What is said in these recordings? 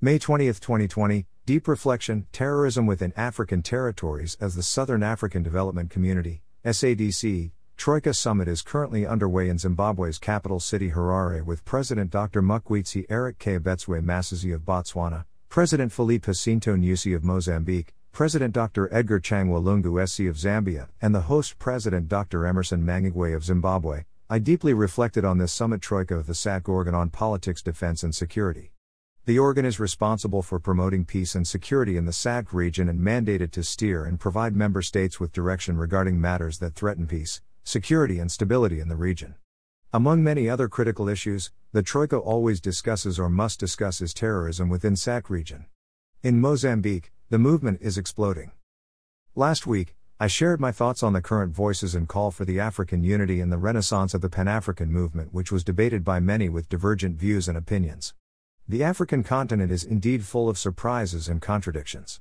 May 20, 2020, Deep Reflection Terrorism within African Territories as the Southern African Development Community, SADC, Troika Summit is currently underway in Zimbabwe's capital city Harare with President Dr. Mokgweetsi Eric Keabetswe Masisi of Botswana, President Filipe Jacinto Nyusi of Mozambique, President Dr. Edgar Chagwa Lungu SC of Zambia, and the host President Dr. Emmerson Mnangagwa of Zimbabwe. I deeply reflected on this summit troika of the SADC organ on politics, defense, and security. The organ is responsible for promoting peace and security in the SADC region and mandated to steer and provide member states with direction regarding matters that threaten peace, security, and stability in the region. Among many other critical issues, the Troika always discusses or must discuss is terrorism within SADC region. In Mozambique, the movement is exploding. Last week, I shared my thoughts on the current voices and call for the African unity and the renaissance of the Pan African movement, which was debated by many with divergent views and opinions. The African continent is indeed full of surprises and contradictions.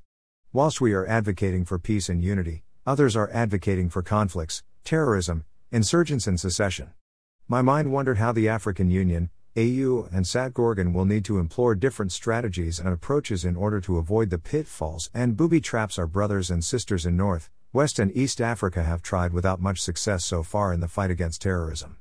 Whilst we are advocating for peace and unity, others are advocating for conflicts, terrorism, insurgents, and secession. My mind wondered how the African Union, AU, and SADC organ will need to employ different strategies and approaches in order to avoid the pitfalls and booby traps our brothers and sisters in North, West and East Africa have tried without much success so far in the fight against terrorism.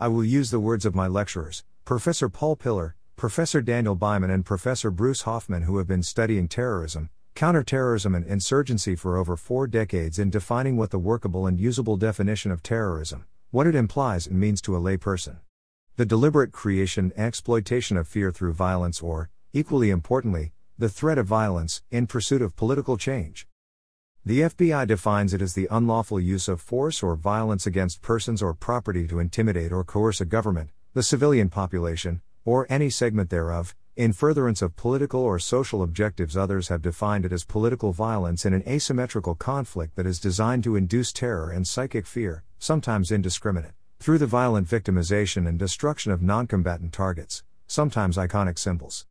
I will use the words of my lecturers, Professor Paul Pillar, Professor Daniel Byman, and Professor Bruce Hoffman, who have been studying terrorism, counterterrorism, and insurgency for over four decades in defining what the workable and usable definition of terrorism, what it implies and means to a layperson. The deliberate creation and exploitation of fear through violence, or, equally importantly, the threat of violence in pursuit of political change. The FBI defines it as the unlawful use of force or violence against persons or property to intimidate or coerce a government, the civilian population, or any segment thereof, in furtherance of political or social objectives. Others have defined it as political violence in an asymmetrical conflict that is designed to induce terror and psychic fear, sometimes indiscriminate, through the violent victimization and destruction of noncombatant targets, sometimes iconic symbols.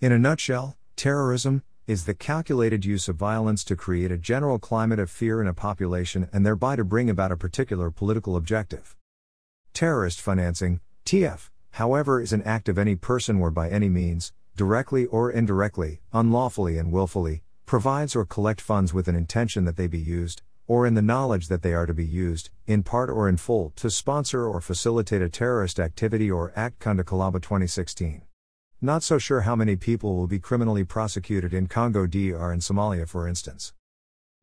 In a nutshell, terrorism, is the calculated use of violence to create a general climate of fear in a population and thereby to bring about a particular political objective. Terrorist financing, TF, however, is an act of any person or by any means, directly or indirectly, unlawfully and willfully, provides or collect funds with an intention that they be used, or in the knowledge that they are to be used, in part or in full, to sponsor or facilitate a terrorist activity or act. Kunda Kalaba 2016. Not so sure how many people will be criminally prosecuted in Congo DR and Somalia, for instance.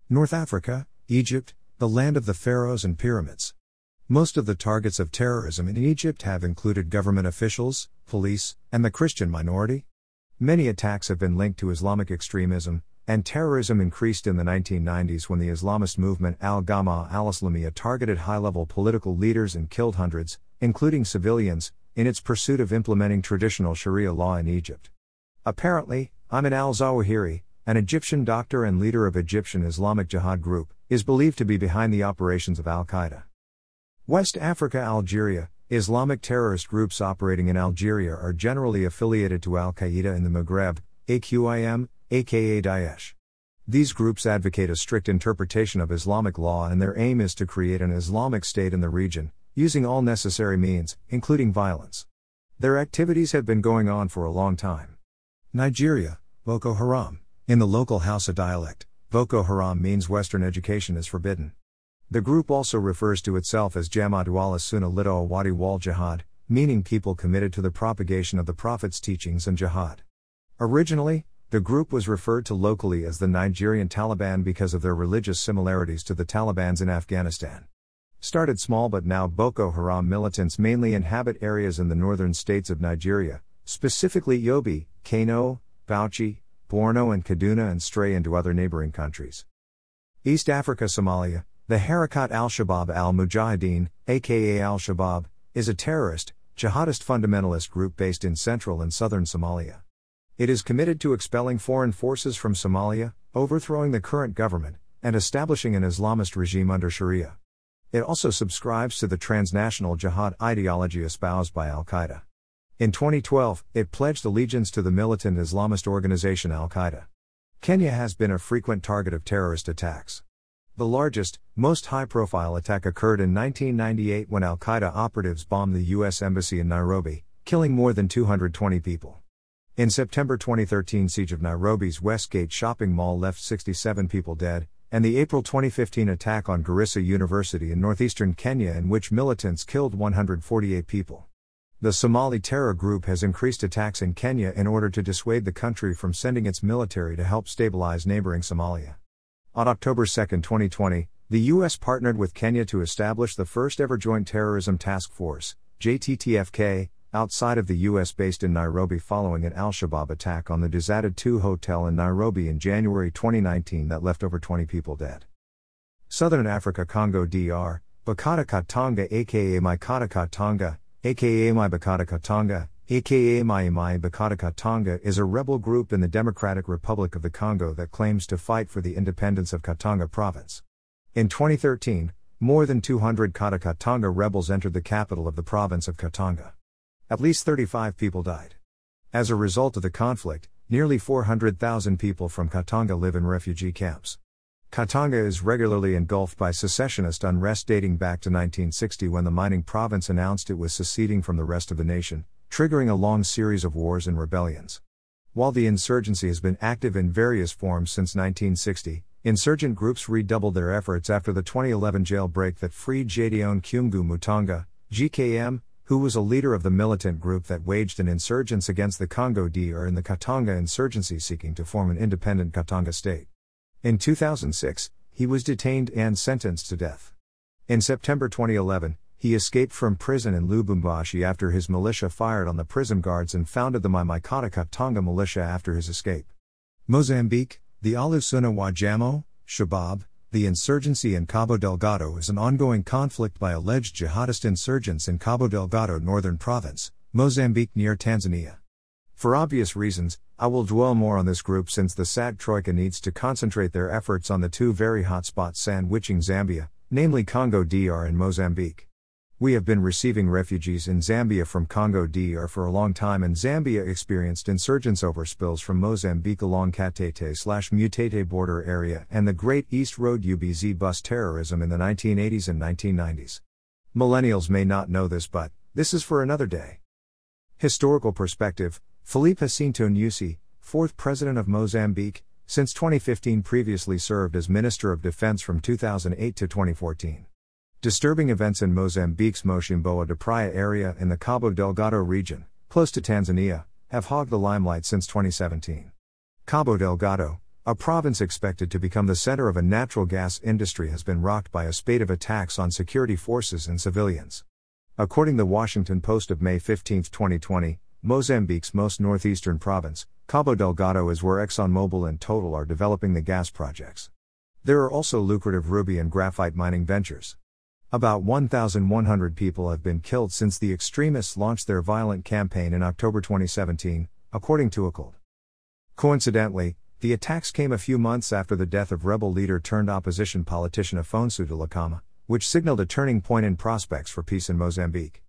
North Africa, Egypt, the land of the pharaohs and pyramids. Most of the targets of terrorism in Egypt have included government officials, police, and the Christian minority. Many attacks have been linked to Islamic extremism, and terrorism increased in the 1990s when the Islamist movement Al Ghama al Islamiyah targeted high level political leaders and killed hundreds, including civilians, in its pursuit of implementing traditional Sharia law in Egypt. Apparently, Ayman al Zawahiri, an Egyptian doctor and leader of Egyptian Islamic Jihad group, is believed to be behind the operations of Al Qaeda. West Africa Algeria, Islamic terrorist groups operating in Algeria are generally affiliated to Al Qaeda in the Maghreb, AQIM, aka Daesh. These groups advocate a strict interpretation of Islamic law and their aim is to create an Islamic state in the region, using all necessary means, including violence. Their activities have been going on for a long time. Nigeria, Boko Haram. In the local Hausa dialect, Boko Haram means Western education is forbidden. The group also refers to itself as Jama'atu al Sunnah Lido Awadi wal Jihad, meaning people committed to the propagation of the Prophet's teachings and jihad. Originally, the group was referred to locally as the Nigerian Taliban because of their religious similarities to the Talibans in Afghanistan. Started small but now Boko Haram militants mainly inhabit areas in the northern states of Nigeria, specifically Yobe, Kano, Bauchi, Borno, and Kaduna, and stray into other neighboring countries. East Africa Somalia, the Harakat al Shabaab al Mujahideen, aka al Shabaab, is a terrorist, jihadist fundamentalist group based in central and southern Somalia. It is committed to expelling foreign forces from Somalia, overthrowing the current government, and establishing an Islamist regime under Sharia. It also subscribes to the transnational jihad ideology espoused by Al Qaeda. In 2012, it pledged allegiance to the militant Islamist organization Al Qaeda. Kenya has been a frequent target of terrorist attacks. The largest, most high profile attack occurred in 1998 when Al Qaeda operatives bombed the U.S. Embassy in Nairobi, killing more than 220 people. In September 2013 siege of Nairobi's Westgate shopping mall left 67 people dead, and the April 2015 attack on Garissa University in northeastern Kenya in which militants killed 148 people. The Somali terror group has increased attacks in Kenya in order to dissuade the country from sending its military to help stabilize neighboring Somalia. On October 2, 2020, the U.S. partnered with Kenya to establish the first ever Joint Terrorism Task Force, JTTFK, outside of the U.S. based in Nairobi following an Al Shabaab attack on the DusitD2 hotel in Nairobi in January 2019 that left over 20 people dead. Southern Africa Congo DR, Bakata Katanga aka Maikata Katanga, aka My Bakata Katanga, aka Mai Mai Bakata Katanga is a rebel group in the Democratic Republic of the Congo that claims to fight for the independence of Katanga province. In 2013, more than 200 Kata Katanga rebels entered the capital of the province of Katanga. At least 35 people died. As a result of the conflict, nearly 400,000 people from Katanga live in refugee camps. Katanga is regularly engulfed by secessionist unrest dating back to 1960 when the mining province announced it was seceding from the rest of the nation, triggering a long series of wars and rebellions. While the insurgency has been active in various forms since 1960, insurgent groups redoubled their efforts after the 2011 jailbreak that freed Gedeon Kyungu Mutanga, GKM, who was a leader of the militant group that waged an insurgence against the Congo DR in the Katanga insurgency seeking to form an independent Katanga state. In 2006, he was detained and sentenced to death. In September 2011, he escaped from prison in Lubumbashi after his militia fired on the prison guards and founded the Maimai Katanga militia after his escape. Mozambique, the Alusuna Wajamo, Shabab, the insurgency in Cabo Delgado is an ongoing conflict by alleged jihadist insurgents in Cabo Delgado Northern Province, Mozambique near Tanzania. For obvious reasons, I will dwell more on this group since the SADC Troika needs to concentrate their efforts on the two very hot spots sandwiching Zambia, namely Congo DR and Mozambique. We have been receiving refugees in Zambia from Congo DR for a long time, and Zambia experienced insurgents over spills from Mozambique along Katete slash Mutete border area and the Great East Road UBZ bus terrorism in the 1980s and 1990s. Millennials may not know this, but this is for another day. Historical perspective Filipe Jacinto Nyusi, fourth president of Mozambique, since 2015 previously served as Minister of Defense from 2008 to 2014. Disturbing events in Mozambique's Mocimboa de Praia area in the Cabo Delgado region, close to Tanzania, have hogged the limelight since 2017. Cabo Delgado, a province expected to become the center of a natural gas industry, has been rocked by a spate of attacks on security forces and civilians. According to the Washington Post of May 15, 2020, Mozambique's most northeastern province, Cabo Delgado is where ExxonMobil and Total are developing the gas projects. There are also lucrative ruby and graphite mining ventures. About 1,100 people have been killed since the extremists launched their violent campaign in October 2017, according to ACLED. Coincidentally, the attacks came a few months after the death of rebel leader turned opposition politician Afonso Dhlakama, which signaled a turning point in prospects for peace in Mozambique.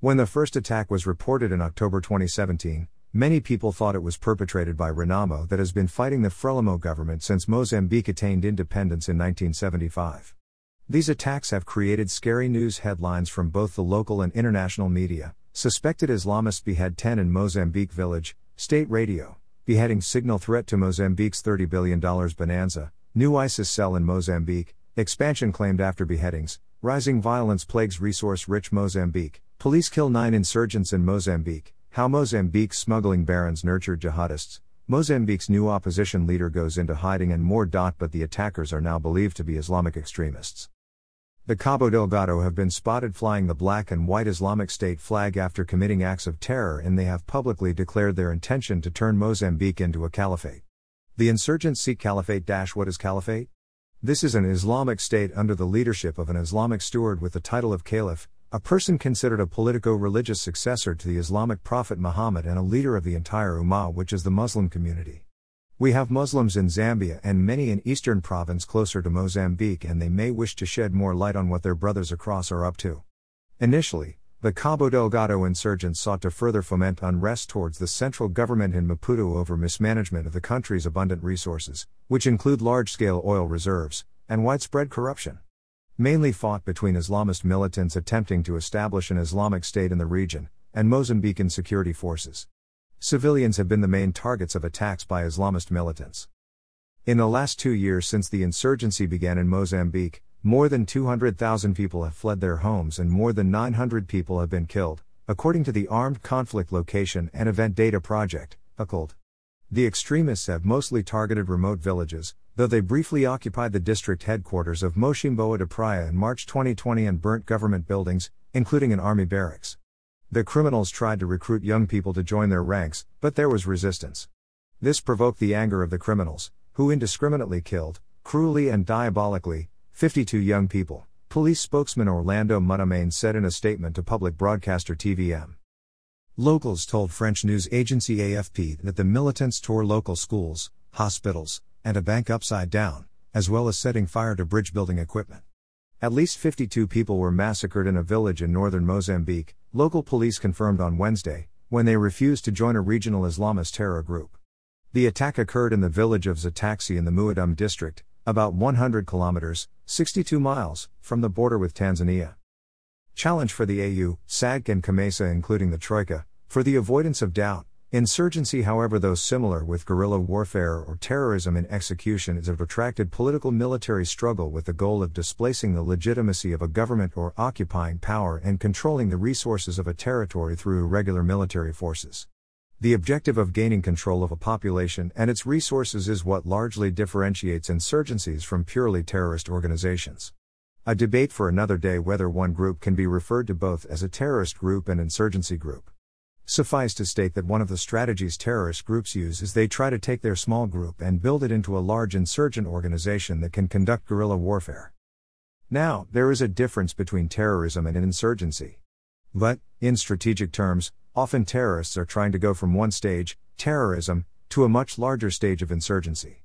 When the first attack was reported in October 2017, many people thought it was perpetrated by Renamo that has been fighting the Frelimo government since Mozambique attained independence in 1975. These attacks have created scary news headlines from both the local and international media. Suspected Islamists behead 10 in Mozambique village, state radio, beheading signal threat to Mozambique's $30 billion bonanza, new ISIS cell in Mozambique, expansion claimed after beheadings, rising violence plagues resource rich Mozambique, Police kill nine insurgents in Mozambique. How Mozambique's smuggling barons nurtured jihadists. Mozambique's new opposition leader goes into hiding and more. But the attackers are now believed to be Islamic extremists. The Cabo Delgado have been spotted flying the black and white Islamic State flag after committing acts of terror, and they have publicly declared their intention to turn Mozambique into a caliphate. The insurgents seek caliphate. What is caliphate? This is an Islamic state under the leadership of an Islamic steward with the title of caliph, a person considered a politico religious successor to the Islamic prophet Muhammad and a leader of the entire Ummah, which is the Muslim community. We have Muslims in Zambia and many in eastern province closer to Mozambique, and they may wish to shed more light on what their brothers across are up to. Initially, the Cabo Delgado insurgents sought to further foment unrest towards the central government in Maputo over mismanagement of the country's abundant resources, which include large scale oil reserves, and widespread corruption mainly fought between Islamist militants attempting to establish an Islamic State in the region, and Mozambican security forces. Civilians have been the main targets of attacks by Islamist militants. In the last two years since the insurgency began in Mozambique, more than 200,000 people have fled their homes and more than 900 people have been killed, according to the Armed Conflict Location and Event Data Project, ACLED. The extremists have mostly targeted remote villages, though they briefly occupied the district headquarters of Mocimboa de Praia in March 2020 and burnt government buildings, including an army barracks. The criminals tried to recruit young people to join their ranks, but there was resistance. This provoked the anger of the criminals, who indiscriminately killed, cruelly and diabolically, 52 young people, police spokesman Orlando Mudumane said in a statement to public broadcaster TVM. Locals told French news agency AFP that the militants tore local schools, hospitals, and a bank upside down, as well as setting fire to bridge building equipment. At least 52 people were massacred in a village in northern Mozambique, local police confirmed on Wednesday, when they refused to join a regional Islamist terror group. The attack occurred in the village of Xitaxi in the Muidumbe district, about 100 kilometers, 62 miles, from the border with Tanzania. Challenge for the AU, SADC and COMESA including the Troika, for the avoidance of doubt, Insurgency, however, though similar with guerrilla warfare or terrorism in execution, is a protracted political military struggle with the goal of displacing the legitimacy of a government or occupying power and controlling the resources of a territory through irregular military forces. The objective of gaining control of a population and its resources is what largely differentiates insurgencies from purely terrorist organizations. A debate for another day whether one group can be referred to both as a terrorist group and insurgency group. Suffice to state that one of the strategies terrorist groups use is they try to take their small group and build it into a large insurgent organization that can conduct guerrilla warfare. Now, there is a difference between terrorism and an insurgency. But, in strategic terms, Often terrorists are trying to go from one stage, terrorism, to a much larger stage of insurgency.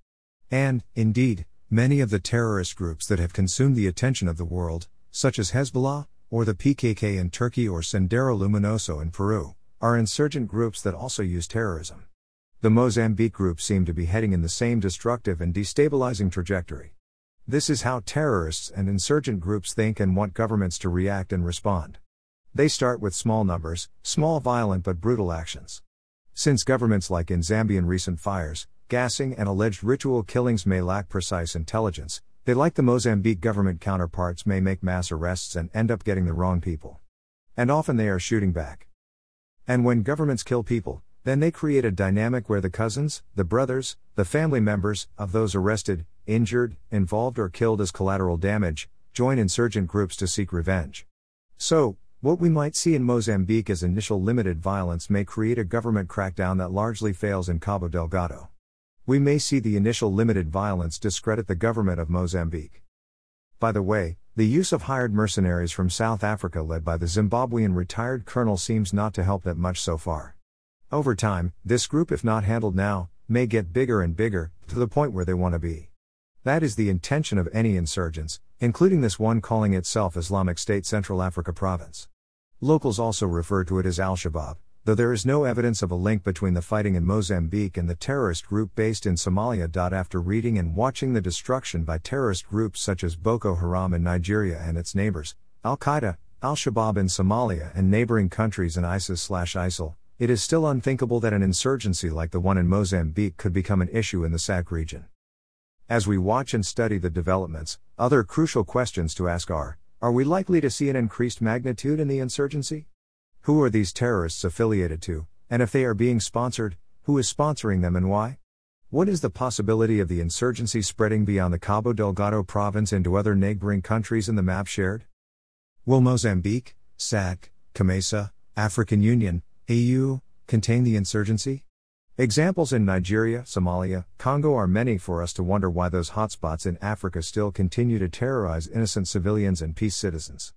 And, indeed, many of the terrorist groups that have consumed the attention of the world, such as Hezbollah, or the PKK in Turkey or Sendero Luminoso in Peru, are insurgent groups that also use terrorism. The Mozambique group seem to be heading in the same destructive and destabilizing trajectory. This is how terrorists and insurgent groups think and want governments to react and respond. They start with small numbers, small violent but brutal actions. Since governments like in Zambian recent fires, gassing, and alleged ritual killings may lack precise intelligence, they, like the Mozambique government counterparts, may make mass arrests and end up getting the wrong people. And often they are shooting back. And when governments kill people, then they create a dynamic where the cousins, the brothers, the family members of those arrested, injured, involved, or killed as collateral damage join insurgent groups to seek revenge. So, what we might see in Mozambique as initial limited violence may create a government crackdown that largely fails in Cabo Delgado. We may see the initial limited violence discredit the government of Mozambique. By the way, the use of hired mercenaries from South Africa led by the Zimbabwean retired colonel seems not to help that much so far. Over time, this group, if not handled now, may get bigger and bigger, to the point where they want to be. That is the intention of any insurgents, including this one calling itself Islamic State Central Africa Province. Locals also refer to it as Al Shabaab, though there is no evidence of a link between the fighting in Mozambique and the terrorist group based in Somalia. After reading and watching the destruction by terrorist groups such as Boko Haram in Nigeria and its neighbors, Al Qaeda, Al Shabaab in Somalia and neighboring countries, and ISIS ISIL, it is still unthinkable that an insurgency like the one in Mozambique could become an issue in the SADC region. As we watch and study the developments, other crucial questions to ask are Are we likely to see an increased magnitude in the insurgency? Who are these terrorists affiliated to, and if they are being sponsored, who is sponsoring them and why? What is the possibility of the insurgency spreading beyond the Cabo Delgado province into other neighboring countries in the map shared? Will Mozambique, SADC, COMESA, African Union, AU, contain the insurgency? Examples in Nigeria, Somalia, Congo are many for us to wonder why those hotspots in Africa still continue to terrorize innocent civilians and peace citizens.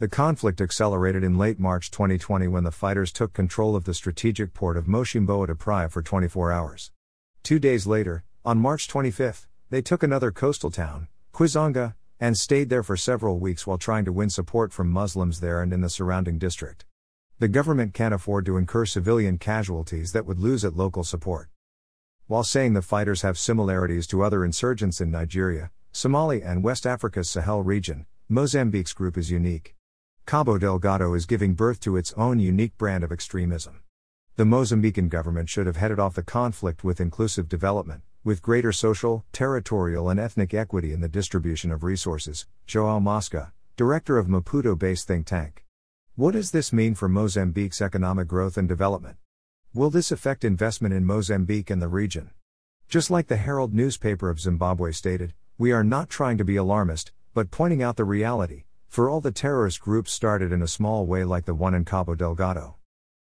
The conflict accelerated in late March 2020 when the fighters took control of the strategic port of Mocimboa de Praia for 24 hours. Two days later, on March 25, they took another coastal town, Quissanga, and stayed there for several weeks while trying to win support from Muslims there and in the surrounding district. The government can't afford to incur civilian casualties that would lose it local support. While saying the fighters have similarities to other insurgents in Nigeria, Somalia, and West Africa's Sahel region, Mozambique's group is unique. Cabo Delgado is giving birth to its own unique brand of extremism. The Mozambican government should have headed off the conflict with inclusive development, with greater social, territorial, and ethnic equity in the distribution of resources. Joao Mosca, director of Maputo based think tank. What does this mean for Mozambique's economic growth and development? Will this affect investment in Mozambique and the region? Just like the Herald newspaper of Zimbabwe stated, we are not trying to be alarmist, but pointing out the reality, for all the terrorist groups started in a small way like the one in Cabo Delgado.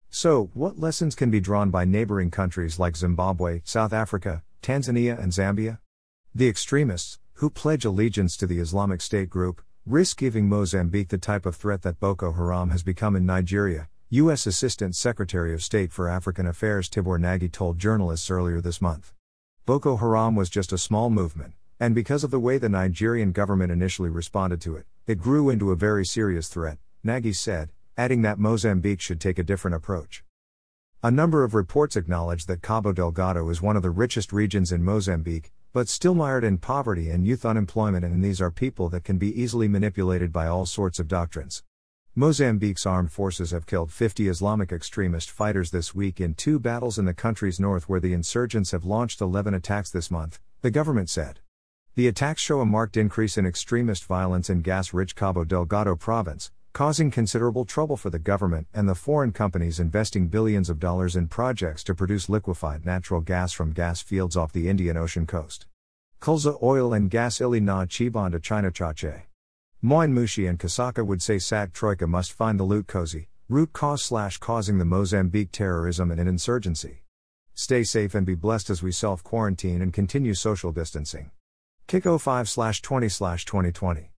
So, what lessons can be drawn by neighboring countries like Zimbabwe, South Africa, Tanzania, and Zambia? The extremists, who pledge allegiance to the Islamic State group, risk giving Mozambique the type of threat that Boko Haram has become in Nigeria, U.S. Assistant Secretary of State for African Affairs Tibor Nagy told journalists earlier this month. Boko Haram was just a small movement, and because of the way the Nigerian government initially responded to it, it grew into a very serious threat, Nagy said, adding that Mozambique should take a different approach. A number of reports acknowledge that Cabo Delgado is one of the richest regions in Mozambique, but still mired in poverty and youth unemployment, and these are people that can be easily manipulated by all sorts of doctrines. Mozambique's armed forces have killed 50 Islamic extremist fighters this week in two battles in the country's north, where the insurgents have launched 11 attacks this month, the government said. The attacks show a marked increase in extremist violence in gas rich Cabo Delgado province, causing considerable trouble for the government and the foreign companies investing billions of dollars in projects to produce liquefied natural gas from gas fields off the Indian Ocean coast. Kulza oil and gas ili na chibanda China chache. Moin Mushi and Kasaka would say SADC Troika must find the loot cozy, root cause slash causing the Mozambique terrorism and an insurgency. Stay safe and be blessed as we self quarantine and continue social distancing. Kick 05 20 slash 2020.